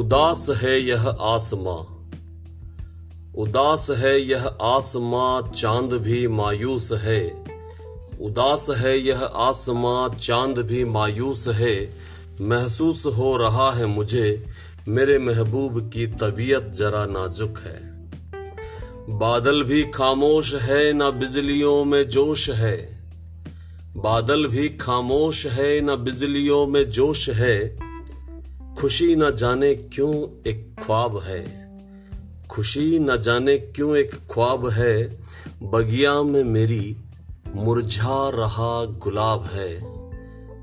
उदास है यह आसमां। उदास है यह आसमां, चाँद भी मायूस है। उदास है यह आसमां, चाँद भी मायूस है। महसूस हो रहा है मुझे, मेरे महबूब की तबीयत जरा नाजुक है। बादल भी खामोश है, न बिजलियों में जोश है। बादल भी खामोश है, न बिजलियों में जोश है। खुशी न जाने क्यों एक ख्वाब है? खुशी न जाने क्यों एक ख्वाब है? बगिया में मेरी मुरझा रहा गुलाब है।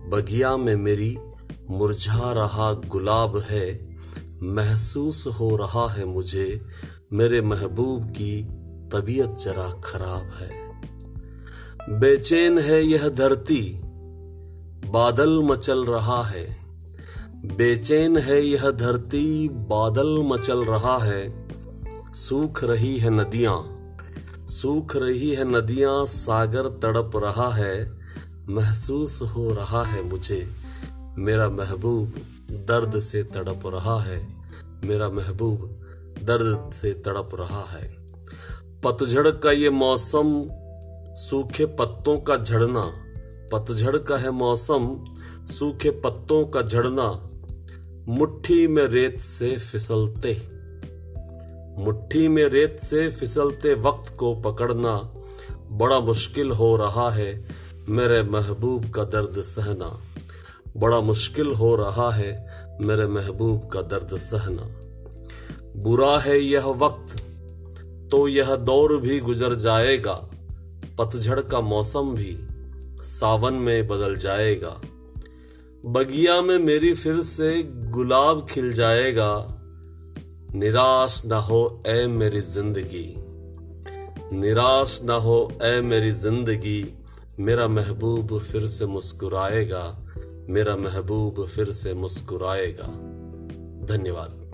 बगिया में मेरी मुरझा रहा गुलाब है। महसूस हो रहा है मुझे, मेरे महबूब की तबीयत जरा खराब है। बेचैन है यह धरती, बादल मचल रहा है। बेचैन है यह धरती, बादल मचल रहा है। सूख रही है नदियाँ, सूख रही है नदियाँ, सागर तड़प रहा है। महसूस हो रहा है मुझे, मेरा महबूब दर्द से तड़प रहा है। मेरा महबूब दर्द से तड़प रहा है। पतझड़ का ये मौसम, सूखे पत्तों का झड़ना। पतझड़ का है मौसम, सूखे पत्तों का झड़ना। मुट्ठी में रेत से फिसलते। मुट्ठी में रेत से फिसलते वक्त को पकड़ना बड़ा मुश्किल हो रहा है, मेरे महबूब का दर्द सहना। बड़ा मुश्किल हो रहा है, मेरे महबूब का दर्द सहना। बुरा है यह वक्त तो यह दौर भी गुजर जाएगा। पतझड़ का मौसम भी सावन में बदल जाएगा। बगिया में मेरी फिर से गुलाब खिल जाएगा। निराश ना हो ऐ मेरी ज़िंदगी। निराश ना हो ऐ मेरी ज़िंदगी। मेरा महबूब फिर से मुस्कुराएगा। मेरा महबूब फिर से मुस्कुराएगा। धन्यवाद।